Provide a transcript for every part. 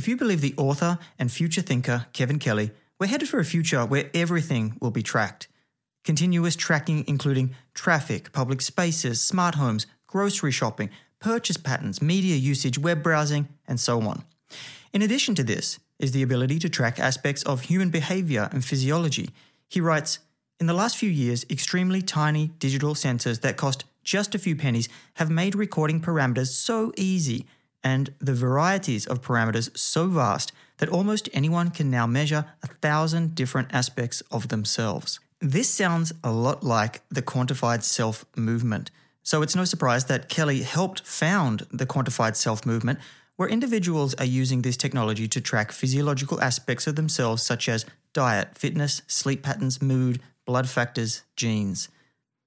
If you believe the author and future thinker Kevin Kelly, we're headed for a future where everything will be tracked. Continuous tracking, including traffic, public spaces, smart homes, grocery shopping, purchase patterns, media usage, web browsing, and so on. In addition to this, is the ability to track aspects of human behavior and physiology. He writes In the last few years, extremely tiny digital sensors that cost just a few pennies have made recording parameters so easy and the varieties of parameters so vast that almost anyone can now measure a thousand different aspects of themselves. This sounds a lot like the quantified self movement. So it's no surprise that Kelly helped found the quantified self movement, where individuals are using this technology to track physiological aspects of themselves, such as diet, fitness, sleep patterns, mood, blood factors, genes.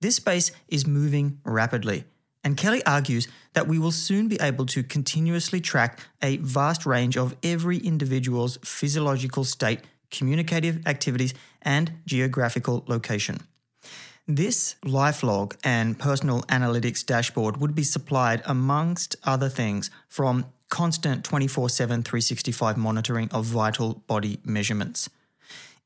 This space is moving rapidly, and Kelly argues that we will soon be able to continuously track a vast range of every individual's physiological state, communicative activities, and geographical location. This LifeLog and personal analytics dashboard would be supplied, amongst other things, from constant 24 7 365 monitoring of vital body measurements.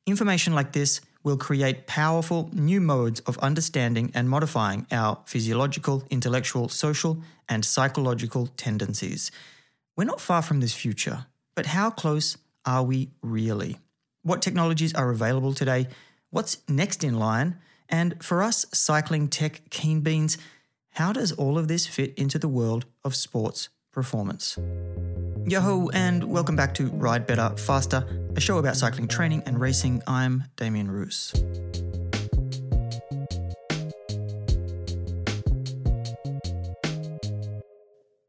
Information like this will create powerful new modes of understanding and modifying our physiological, intellectual, social, and psychological tendencies. We're not far from this future, but how close are we really? What technologies are available today? What's next in line? And for us cycling tech keen beans, how does all of this fit into the world of sports performance? Yo and welcome back to Ride Better Faster, a show about cycling training and racing. I'm Damien Roos.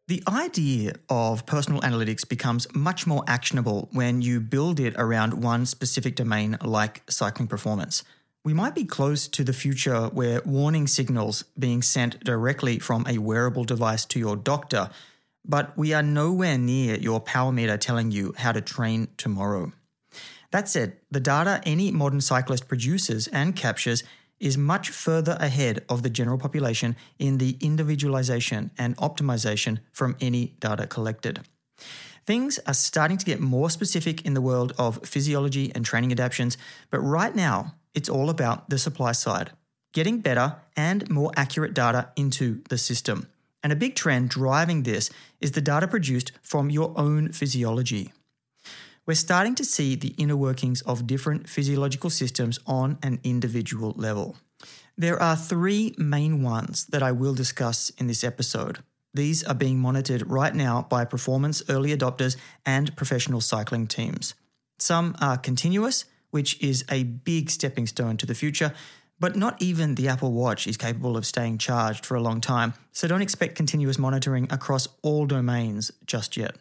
The idea of personal analytics becomes much more actionable when you build it around one specific domain like cycling performance. We might be close to the future where warning signals being sent directly from a wearable device to your doctor, but we are nowhere near your power meter telling you how to train tomorrow. That said, the data any modern cyclist produces and captures is much further ahead of the general population in the individualization and optimization from any data collected. Things are starting to get more specific in the world of physiology and training adaptations, but right now it's all about the supply side, getting better and more accurate data into the system. And a big trend driving this is the data produced from your own physiology we're starting to see the inner workings of different physiological systems on an individual level. There are three main ones that I will discuss in this episode. These are being monitored right now by performance early adopters and professional cycling teams. Some are continuous, which is a big stepping stone to the future, but not even the Apple Watch is capable of staying charged for a long time, so don't expect continuous monitoring across all domains just yet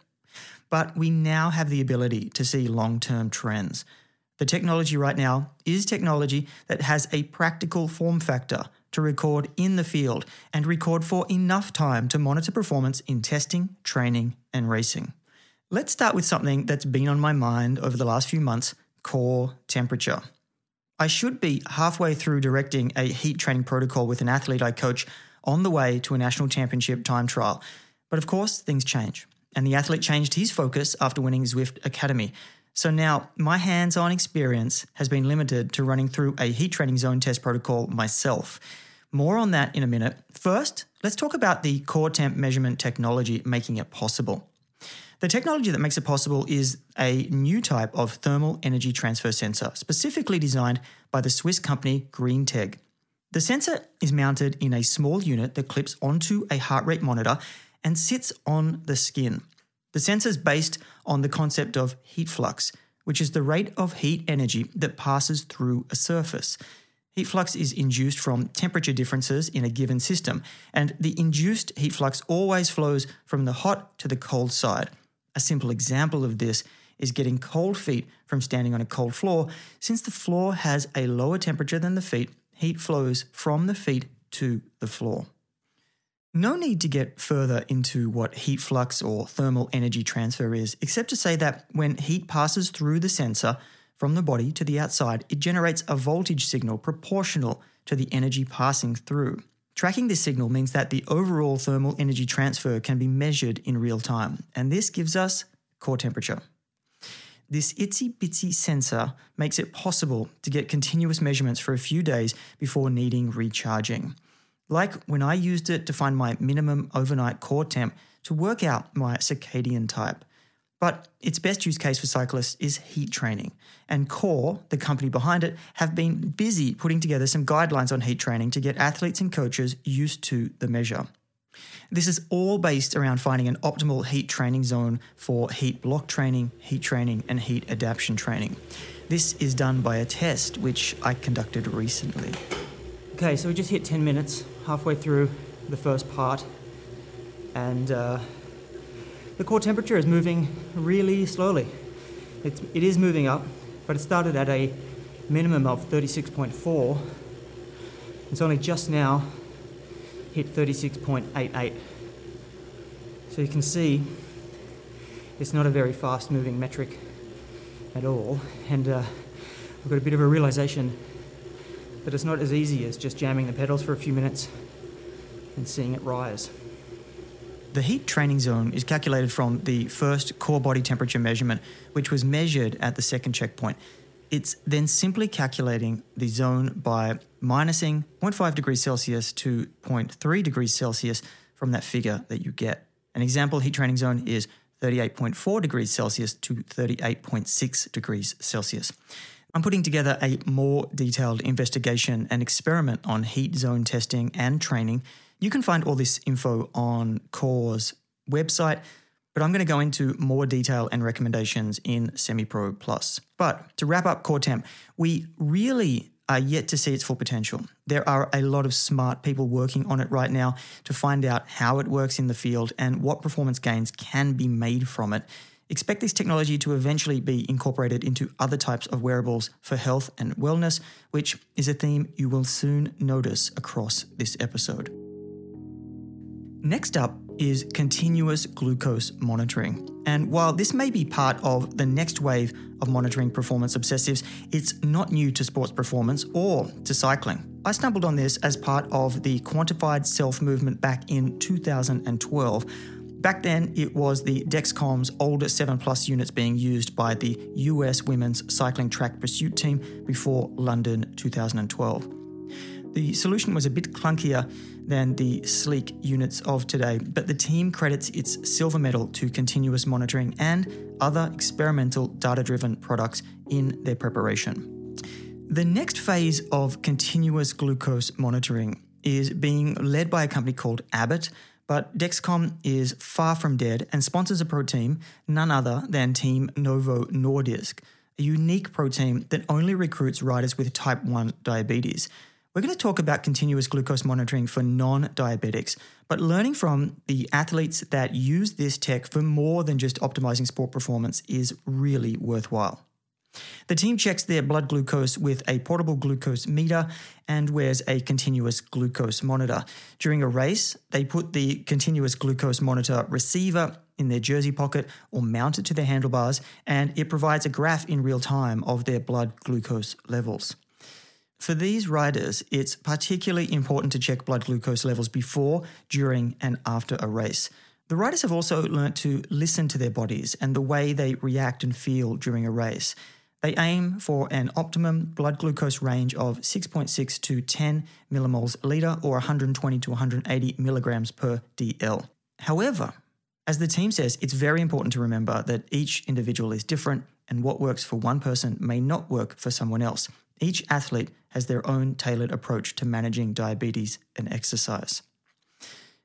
but we now have the ability to see long term trends. The technology right now is technology that has a practical form factor to record in the field and record for enough time to monitor performance in testing, training, and racing. Let's start with something that's been on my mind over the last few months core temperature. I should be halfway through directing a heat training protocol with an athlete I coach on the way to a national championship time trial. But of course, things change and the athlete changed his focus after winning Zwift Academy. So now my hands on experience has been limited to running through a heat training zone test protocol myself. More on that in a minute. First, let's talk about the core temp measurement technology making it possible. The technology that makes it possible is a new type of thermal energy transfer sensor, specifically designed by the Swiss company GreenTeg. The sensor is mounted in a small unit that clips onto a heart rate monitor and sits on the skin. The sensor is based on the concept of heat flux, which is the rate of heat energy that passes through a surface. Heat flux is induced from temperature differences in a given system, and the induced heat flux always flows from the hot to the cold side. A simple example of this is getting cold feet from standing on a cold floor. Since the floor has a lower temperature than the feet, heat flows from the feet to the floor. No need to get further into what heat flux or thermal energy transfer is, except to say that when heat passes through the sensor from the body to the outside, it generates a voltage signal proportional to the energy passing through. Tracking this signal means that the overall thermal energy transfer can be measured in real time, and this gives us core temperature. this itsy bitsy sensor makes it possible to get continuous measurements for a few days before needing recharging. Like when I used it to find my minimum overnight core temp to work out my circadian type. But its best use case for cyclists is heat training. And Core, the company behind it, have been busy putting together some guidelines on heat training to get athletes and coaches used to the measure. This is all based around finding an optimal heat training zone for heat block training, heat training, and heat adaptation training. This is done by a test which I conducted recently. Okay, so we just hit 10 minutes, halfway through the first part, and uh, the core temperature is moving really slowly. It's, it is moving up, but it started at a minimum of 36.4. It's only just now hit 36.88. So you can see it's not a very fast moving metric at all. And uh, I've got a bit of a realization that it's not as easy as just jamming the pedals for a few minutes and seeing it rise. The heat training zone is calculated from the first core body temperature measurement, which was measured at the second checkpoint. It's then simply calculating the zone by minusing 0.5 degrees Celsius to 0.3 degrees Celsius from that figure that you get. An example heat training zone is 38.4 degrees Celsius to 38.6 degrees Celsius. I'm putting together a more detailed investigation and experiment on heat zone testing and training. You can find all this info on Core's website but I'm going to go into more detail and recommendations in Semi Pro Plus. But to wrap up Core Temp, we really are yet to see its full potential. There are a lot of smart people working on it right now to find out how it works in the field and what performance gains can be made from it. Expect this technology to eventually be incorporated into other types of wearables for health and wellness, which is a theme you will soon notice across this episode. Next up is continuous glucose monitoring. And while this may be part of the next wave of monitoring performance obsessives, it's not new to sports performance or to cycling. I stumbled on this as part of the quantified self movement back in 2012. Back then, it was the Dexcom's older 7 Plus units being used by the US women's cycling track pursuit team before London 2012. The solution was a bit clunkier than the sleek units of today, but the team credits its silver medal to continuous monitoring and other experimental data driven products in their preparation. The next phase of continuous glucose monitoring is being led by a company called Abbott, but Dexcom is far from dead and sponsors a pro team, none other than Team Novo Nordisk, a unique pro team that only recruits riders with type 1 diabetes. We're going to talk about continuous glucose monitoring for non diabetics, but learning from the athletes that use this tech for more than just optimizing sport performance is really worthwhile. The team checks their blood glucose with a portable glucose meter and wears a continuous glucose monitor. During a race, they put the continuous glucose monitor receiver in their jersey pocket or mount it to their handlebars, and it provides a graph in real time of their blood glucose levels. For these riders, it's particularly important to check blood glucose levels before, during, and after a race. The riders have also learnt to listen to their bodies and the way they react and feel during a race. They aim for an optimum blood glucose range of 6.6 to 10 millimoles a litre or 120 to 180 milligrams per DL. However, as the team says, it's very important to remember that each individual is different and what works for one person may not work for someone else. Each athlete has their own tailored approach to managing diabetes and exercise.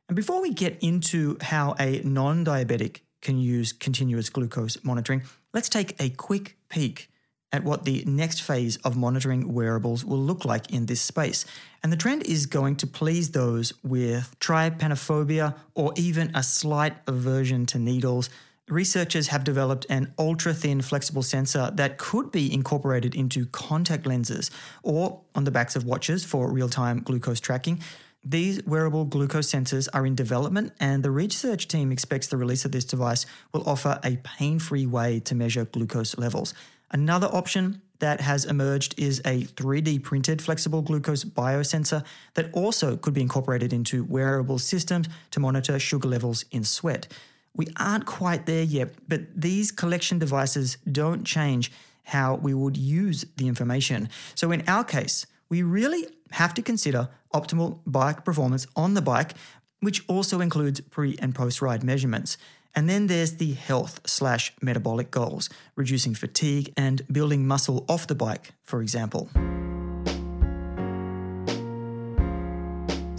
And before we get into how a non diabetic can use continuous glucose monitoring, let's take a quick peek at what the next phase of monitoring wearables will look like in this space. And the trend is going to please those with trypanophobia or even a slight aversion to needles researchers have developed an ultra thin flexible sensor that could be incorporated into contact lenses or on the backs of watches for real time glucose tracking. These wearable glucose sensors are in development, and the research team expects the release of this device will offer a pain free way to measure glucose levels. Another option that has emerged is a 3D printed flexible glucose biosensor that also could be incorporated into wearable systems to monitor sugar levels in sweat. We aren't quite there yet, but these collection devices don't change how we would use the information. So in our case, we really have to consider optimal bike performance on the bike, which also includes pre and post ride measurements. And then there's the health slash metabolic goals, reducing fatigue and building muscle off the bike, for example.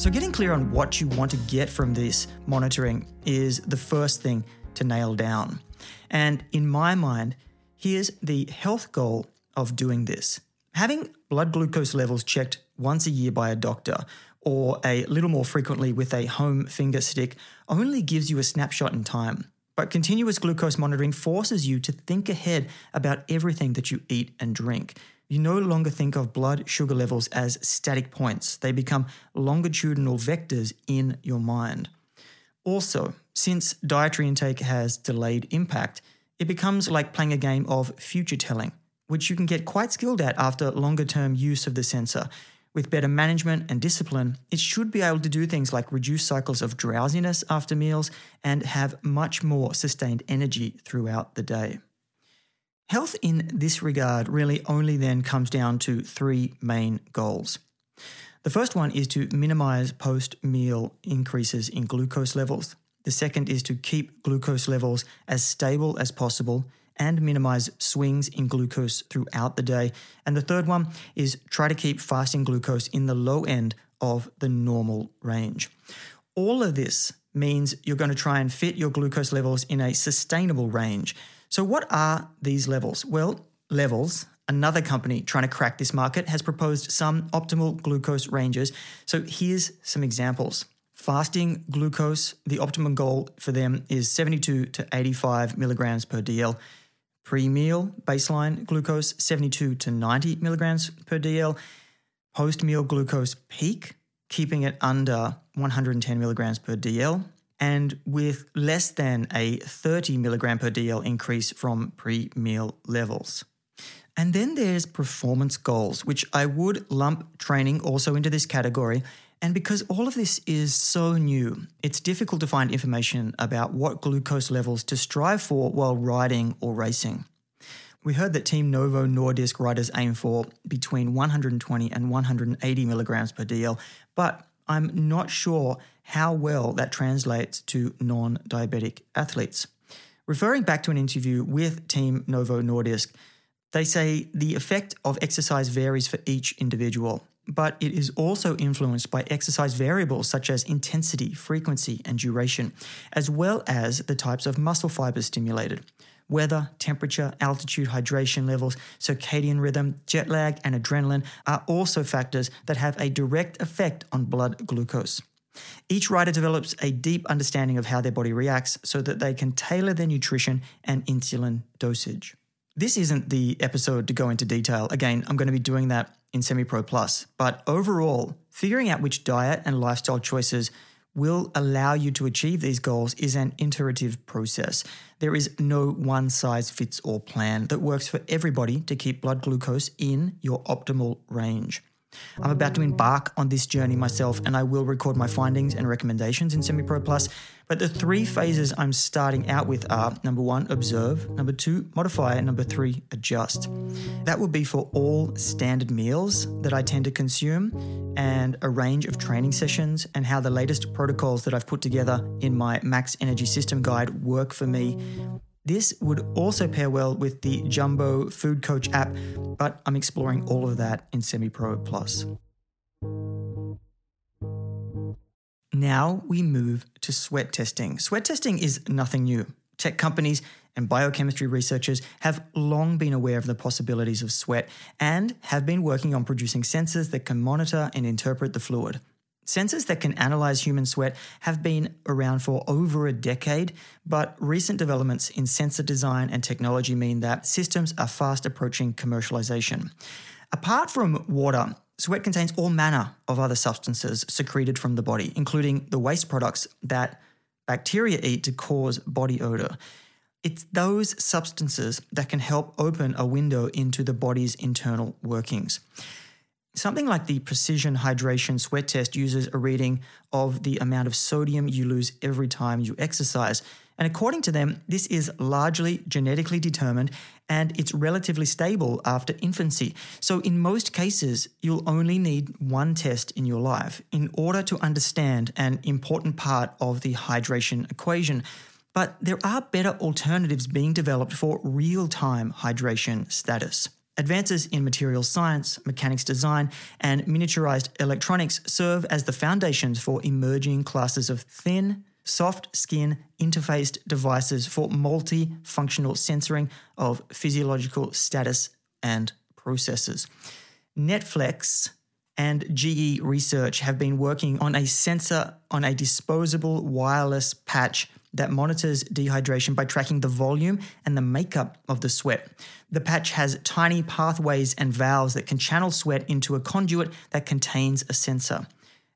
So, getting clear on what you want to get from this monitoring is the first thing to nail down. And in my mind, here's the health goal of doing this having blood glucose levels checked once a year by a doctor or a little more frequently with a home finger stick only gives you a snapshot in time. But continuous glucose monitoring forces you to think ahead about everything that you eat and drink. You no longer think of blood sugar levels as static points, they become longitudinal vectors in your mind. Also, since dietary intake has delayed impact, it becomes like playing a game of future telling, which you can get quite skilled at after longer term use of the sensor, with better management and discipline, it should be able to do things like reduce cycles of drowsiness after meals and have much more sustained energy throughout the day. Health in this regard really only then comes down to three main goals. The first one is to minimize post meal increases in glucose levels. The second is to keep glucose levels as stable as possible and minimize swings in glucose throughout the day. And the third one is try to keep fasting glucose in the low end of the normal range. All of this means you're going to try and fit your glucose levels in a sustainable range. So, what are these levels? Well, Levels, another company trying to crack this market, has proposed some optimal glucose ranges. So, here's some examples. Fasting glucose, the optimum goal for them is 72 to 85 milligrams per DL. Pre meal baseline glucose 72 to 90 milligrams per DL. Post meal glucose peak, keeping it under 110 milligrams per DL. And with less than a 30 milligram per DL increase from pre meal levels. And then there's performance goals, which I would lump training also into this category and because all of this is so new, it's difficult to find information about what glucose levels to strive for while riding or racing. We heard that Team Novo Nordisk riders aim for between 120 and 180 milligrams per DL, but I'm not sure how well that translates to non diabetic athletes. Referring back to an interview with Team Novo Nordisk, they say the effect of exercise varies for each individual but it is also influenced by exercise variables such as intensity, frequency, and duration, as well as the types of muscle fibers stimulated. Weather, temperature, altitude, hydration levels, circadian rhythm, jet lag, and adrenaline are also factors that have a direct effect on blood glucose. Each rider develops a deep understanding of how their body reacts so that they can tailor their nutrition and insulin dosage. This isn't the episode to go into detail. Again, I'm going to be doing that in Semi Pro Plus. But overall, figuring out which diet and lifestyle choices will allow you to achieve these goals is an iterative process. There is no one size fits all plan that works for everybody to keep blood glucose in your optimal range. I'm about to embark on this journey myself, and I will record my findings and recommendations in Semi Pro Plus. But the three phases I'm starting out with are number one, observe, number two, modify, and number three, adjust. That will be for all standard meals that I tend to consume and a range of training sessions and how the latest protocols that I've put together in my Max Energy System Guide work for me this would also pair well with the Jumbo Food Coach app, but I'm exploring all of that in Semi Pro Plus. Now we move to sweat testing. Sweat testing is nothing new. Tech companies and biochemistry researchers have long been aware of the possibilities of sweat and have been working on producing sensors that can monitor and interpret the fluid. Sensors that can analyze human sweat have been around for over a decade, but recent developments in sensor design and technology mean that systems are fast approaching commercialization. Apart from water, sweat contains all manner of other substances secreted from the body, including the waste products that bacteria eat to cause body odor. It's those substances that can help open a window into the body's internal workings. Something like the precision hydration sweat test uses a reading of the amount of sodium you lose every time you exercise. And according to them, this is largely genetically determined and it's relatively stable after infancy. So, in most cases, you'll only need one test in your life in order to understand an important part of the hydration equation. But there are better alternatives being developed for real time hydration status. Advances in materials science, mechanics design, and miniaturized electronics serve as the foundations for emerging classes of thin, soft skin interfaced devices for multi-functional sensoring of physiological status and processes. Netflix and GE Research have been working on a sensor on a disposable wireless patch that monitors dehydration by tracking the volume and the makeup of the sweat. The patch has tiny pathways and valves that can channel sweat into a conduit that contains a sensor.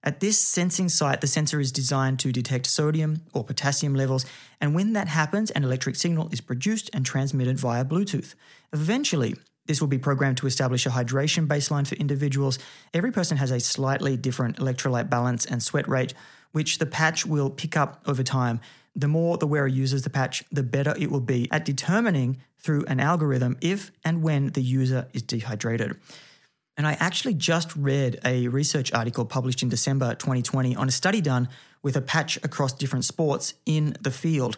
At this sensing site, the sensor is designed to detect sodium or potassium levels, and when that happens, an electric signal is produced and transmitted via Bluetooth. Eventually, this will be programmed to establish a hydration baseline for individuals. Every person has a slightly different electrolyte balance and sweat rate, which the patch will pick up over time. The more the wearer uses the patch, the better it will be at determining through an algorithm if and when the user is dehydrated. And I actually just read a research article published in December 2020 on a study done with a patch across different sports in the field.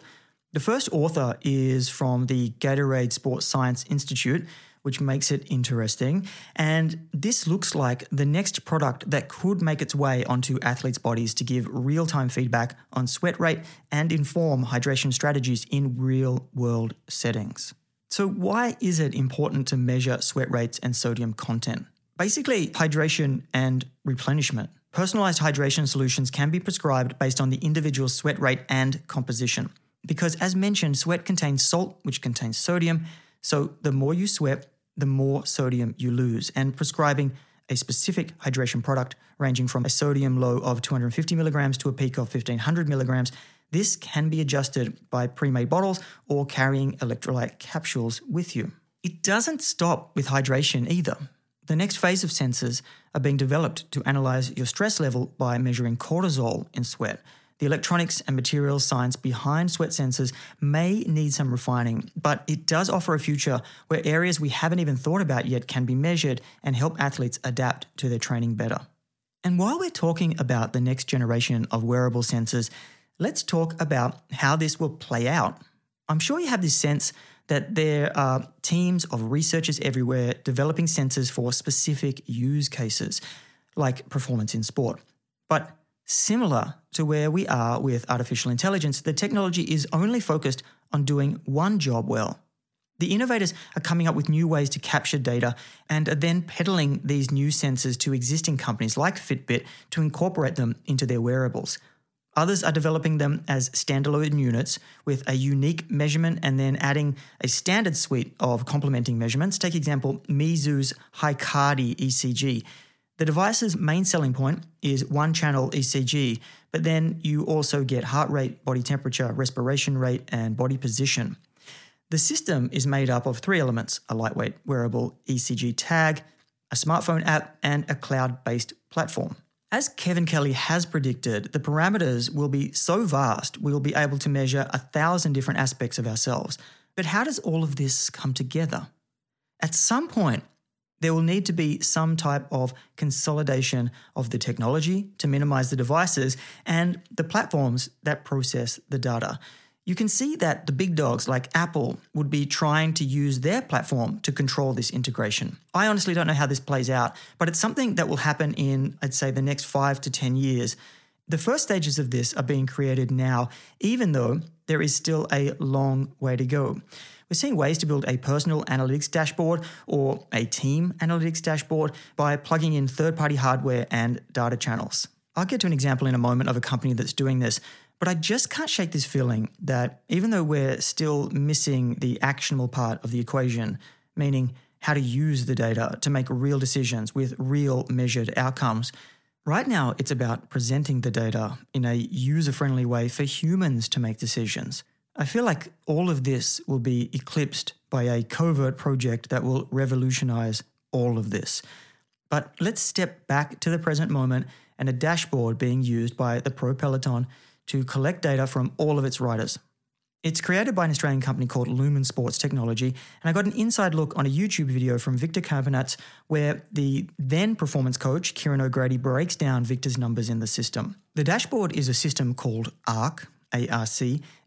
The first author is from the Gatorade Sports Science Institute, which makes it interesting. And this looks like the next product that could make its way onto athletes' bodies to give real time feedback on sweat rate and inform hydration strategies in real world settings. So, why is it important to measure sweat rates and sodium content? Basically, hydration and replenishment. Personalized hydration solutions can be prescribed based on the individual's sweat rate and composition. Because, as mentioned, sweat contains salt, which contains sodium. So, the more you sweat, the more sodium you lose. And prescribing a specific hydration product ranging from a sodium low of 250 milligrams to a peak of 1500 milligrams, this can be adjusted by pre made bottles or carrying electrolyte capsules with you. It doesn't stop with hydration either. The next phase of sensors are being developed to analyze your stress level by measuring cortisol in sweat. The electronics and materials science behind sweat sensors may need some refining, but it does offer a future where areas we haven't even thought about yet can be measured and help athletes adapt to their training better. And while we're talking about the next generation of wearable sensors, let's talk about how this will play out. I'm sure you have this sense that there are teams of researchers everywhere developing sensors for specific use cases, like performance in sport. But similar to where we are with artificial intelligence, the technology is only focused on doing one job well. The innovators are coming up with new ways to capture data and are then peddling these new sensors to existing companies like Fitbit to incorporate them into their wearables. Others are developing them as standalone units with a unique measurement and then adding a standard suite of complementing measurements. Take example Mezoo's HiCardi ECG. The device's main selling point is one channel ECG, but then you also get heart rate, body temperature, respiration rate, and body position. The system is made up of three elements a lightweight wearable ECG tag, a smartphone app, and a cloud based platform. As Kevin Kelly has predicted, the parameters will be so vast we will be able to measure a thousand different aspects of ourselves. But how does all of this come together? At some point, there will need to be some type of consolidation of the technology to minimize the devices and the platforms that process the data you can see that the big dogs like Apple would be trying to use their platform to control this integration. I honestly don't know how this plays out, but it's something that will happen in, I'd say, the next five to 10 years. The first stages of this are being created now, even though there is still a long way to go. We're seeing ways to build a personal analytics dashboard or a team analytics dashboard by plugging in third party hardware and data channels. I'll get to an example in a moment of a company that's doing this, but I just can't shake this feeling that even though we're still missing the actionable part of the equation, meaning how to use the data to make real decisions with real measured outcomes, right now it's about presenting the data in a user friendly way for humans to make decisions. I feel like all of this will be eclipsed by a covert project that will revolutionize all of this. But let's step back to the present moment and a dashboard being used by the Pro Peloton to collect data from all of its riders. It's created by an Australian company called Lumin Sports Technology, and I got an inside look on a YouTube video from Victor Campenaerts where the then performance coach, Kieran O'Grady, breaks down Victor's numbers in the system. The dashboard is a system called ARC, ARC,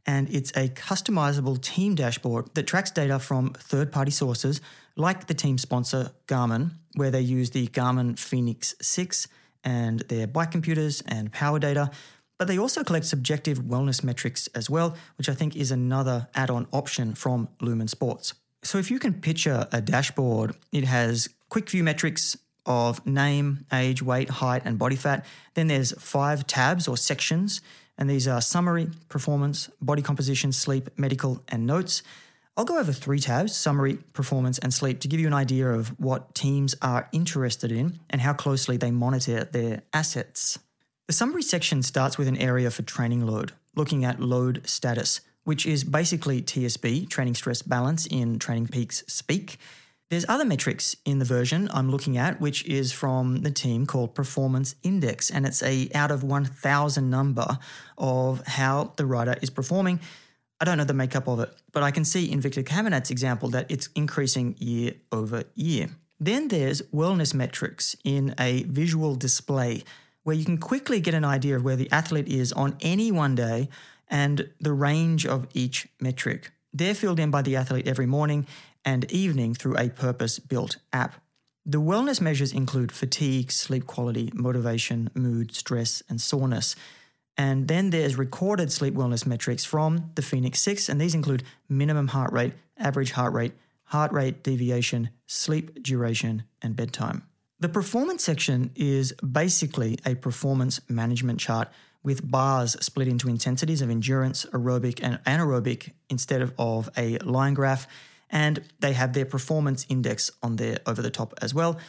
and it's a customizable team dashboard that tracks data from third party sources like the team sponsor Garmin, where they use the Garmin Fenix 6 and their bike computers and power data but they also collect subjective wellness metrics as well, which I think is another add on option from Lumin Sports. So if you can picture a dashboard, it has quick view metrics of name, age, weight, height, and body fat. Then there's five tabs or sections, and these are summary, performance, body composition, sleep, medical, and notes. I'll go over three tabs summary, performance, and sleep to give you an idea of what teams are interested in and how closely they monitor their assets. The summary section starts with an area for training load, looking at load status, which is basically TSB, training stress balance in Training Peaks speak. There's other metrics in the version I'm looking at, which is from the team called Performance Index, and it's a out of 1,000 number of how the rider is performing. I don't know the makeup of it, but I can see in Victor Campenaerts' example that it's increasing year over year. Then there's wellness metrics in a visual display where you can quickly get an idea of where the athlete is on any one day and the range of each metric. They're filled in by the athlete every morning and evening through a purpose built app. The wellness measures include fatigue, sleep quality, motivation, mood, stress, and soreness. And then there's recorded sleep wellness metrics from the Fenix 6, and these include minimum heart rate, average heart rate, heart rate deviation, sleep duration, and bedtime. The performance section is basically a performance management chart with bars split into intensities of endurance, aerobic, and anaerobic instead of, of a line graph. And they have their performance index on there over the top as well.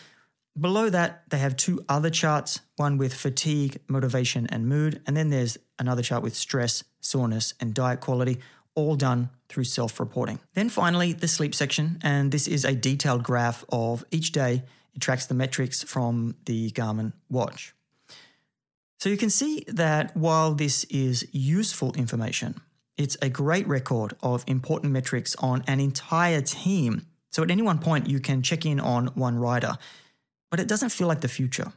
Below that, they have two other charts one with fatigue, motivation, and mood. And then there's another chart with stress, soreness, and diet quality, all done through self reporting. Then finally, the sleep section. And this is a detailed graph of each day it tracks the metrics from the Garmin watch. So you can see that while this is useful information, it's a great record of important metrics on an entire team. So at any one point, you can check in on one rider, but it doesn't feel like the future.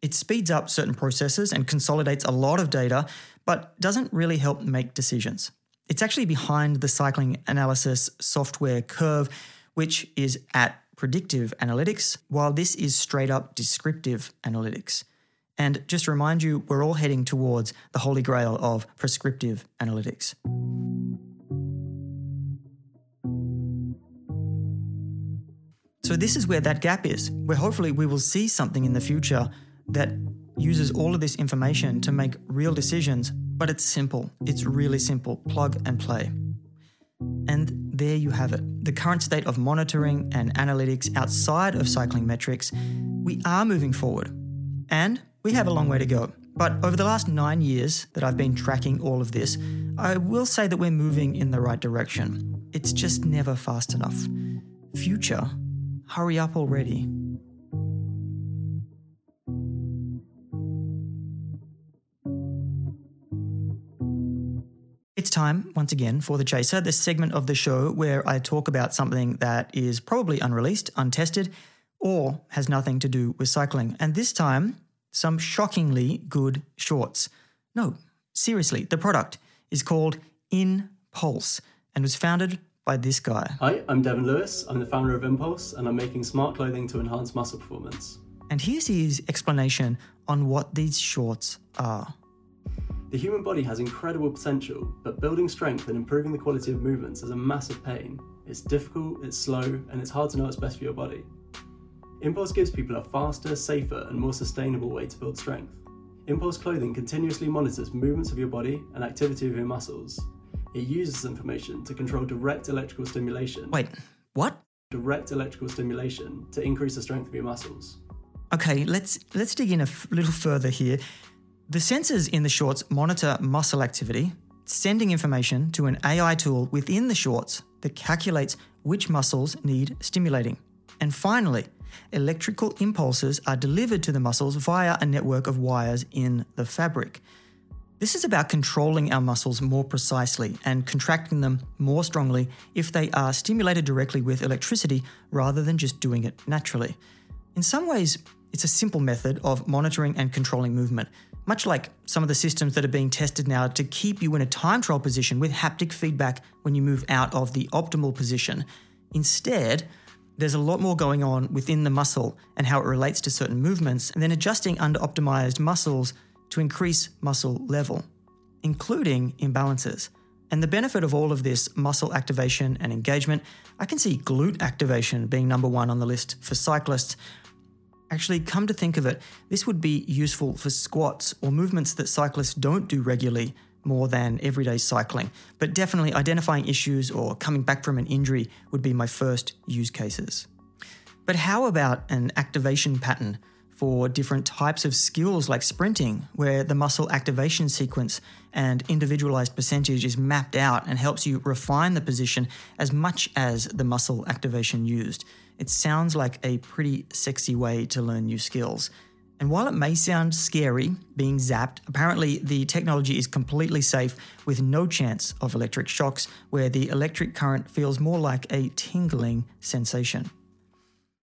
It speeds up certain processes and consolidates a lot of data, but doesn't really help make decisions. It's actually behind the cycling analysis software curve, which is at predictive analytics, while this is straight up descriptive analytics. And just to remind you, we're all heading towards the holy grail of prescriptive analytics. So, this is where that gap is, where hopefully we will see something in the future that uses all of this information to make real decisions, but it's simple. It's really simple plug and play. And there you have it. The current state of monitoring and analytics outside of cycling metrics, we are moving forward. And we have a long way to go. But over the last nine years that I've been tracking all of this, I will say that we're moving in the right direction. It's just never fast enough. Future, hurry up already. It's time, once again, for The Chaser, this segment of the show where I talk about something that is probably unreleased, untested, or has nothing to do with cycling. And this time, some shockingly good shorts. No, seriously, the product is called Impulse and was founded by this guy. Hi, I'm Devin Lewis. I'm the founder of Impulse, and I'm making smart clothing to enhance muscle performance. And here's his explanation on what these shorts are. The human body has incredible potential, but building strength and improving the quality of movements is a massive pain. It's difficult, it's slow, and it's hard to know what's best for your body. Impulse gives people a faster, safer, and more sustainable way to build strength. Impulse clothing continuously monitors movements of your body and activity of your muscles. It uses this information to control direct electrical stimulation. Wait, what? Direct electrical stimulation to increase the strength of your muscles. Okay, let's let's dig in a f- little further here. The sensors in the shorts monitor muscle activity, sending information to an AI tool within the shorts that calculates which muscles need stimulating. And finally, electrical impulses are delivered to the muscles via a network of wires in the fabric. This is about controlling our muscles more precisely and contracting them more strongly if they are stimulated directly with electricity rather than just doing it naturally. In some ways, it's a simple method of monitoring and controlling movement, much like some of the systems that are being tested now to keep you in a time trial position with haptic feedback when you move out of the optimal position. Instead, there's a lot more going on within the muscle and how it relates to certain movements, and then adjusting under optimized muscles to increase muscle level, including imbalances. And the benefit of all of this muscle activation and engagement, I can see glute activation being number one on the list for cyclists. Actually, come to think of it, this would be useful for squats or movements that cyclists don't do regularly more than everyday cycling. But definitely identifying issues or coming back from an injury would be my first use cases. But how about an activation pattern for different types of skills like sprinting, where the muscle activation sequence and individualized percentage is mapped out and helps you refine the position as much as the muscle activation used. It sounds like a pretty sexy way to learn new skills. And while it may sound scary being zapped, apparently the technology is completely safe with no chance of electric shocks, where the electric current feels more like a tingling sensation.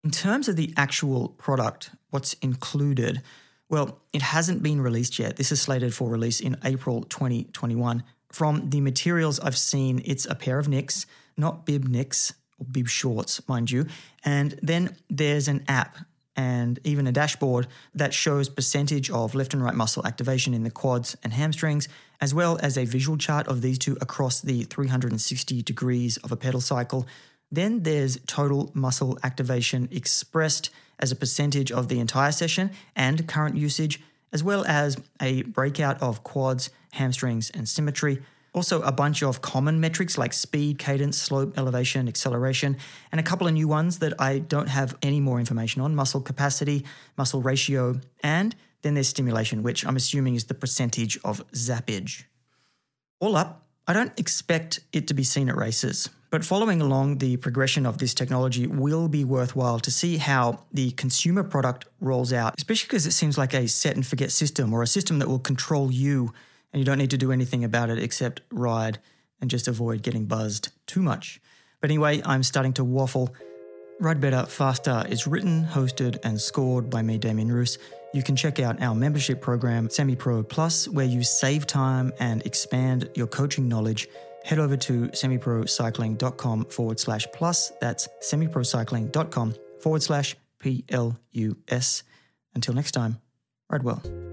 In terms of the actual product, what's included, well, it hasn't been released yet. This is slated for release in April 2021. From the materials I've seen, it's a pair of Nicks, not bib Nicks or bib shorts, mind you. And then there's an app and even a dashboard that shows percentage of left and right muscle activation in the quads and hamstrings, as well as a visual chart of these two across the 360 degrees of a pedal cycle then there's total muscle activation expressed as a percentage of the entire session and current usage, as well as a breakout of quads, hamstrings, and symmetry. Also, a bunch of common metrics like speed, cadence, slope, elevation, acceleration, and a couple of new ones that I don't have any more information on muscle capacity, muscle ratio, and then there's stimulation, which I'm assuming is the percentage of zappage. All up, I don't expect it to be seen at races. But following along the progression of this technology will be worthwhile to see how the consumer product rolls out, especially because it seems like a set and forget system or a system that will control you and you don't need to do anything about it except ride and just avoid getting buzzed too much. But anyway, I'm starting to waffle. Ride Better Faster is written, hosted, and scored by me, Damien Roos. You can check out our membership program, Semi Pro Plus, where you save time and expand your coaching knowledge head over to semiprocycling.com forward slash plus. That's semiprocycling.com forward slash P L U S. Until next time, ride well.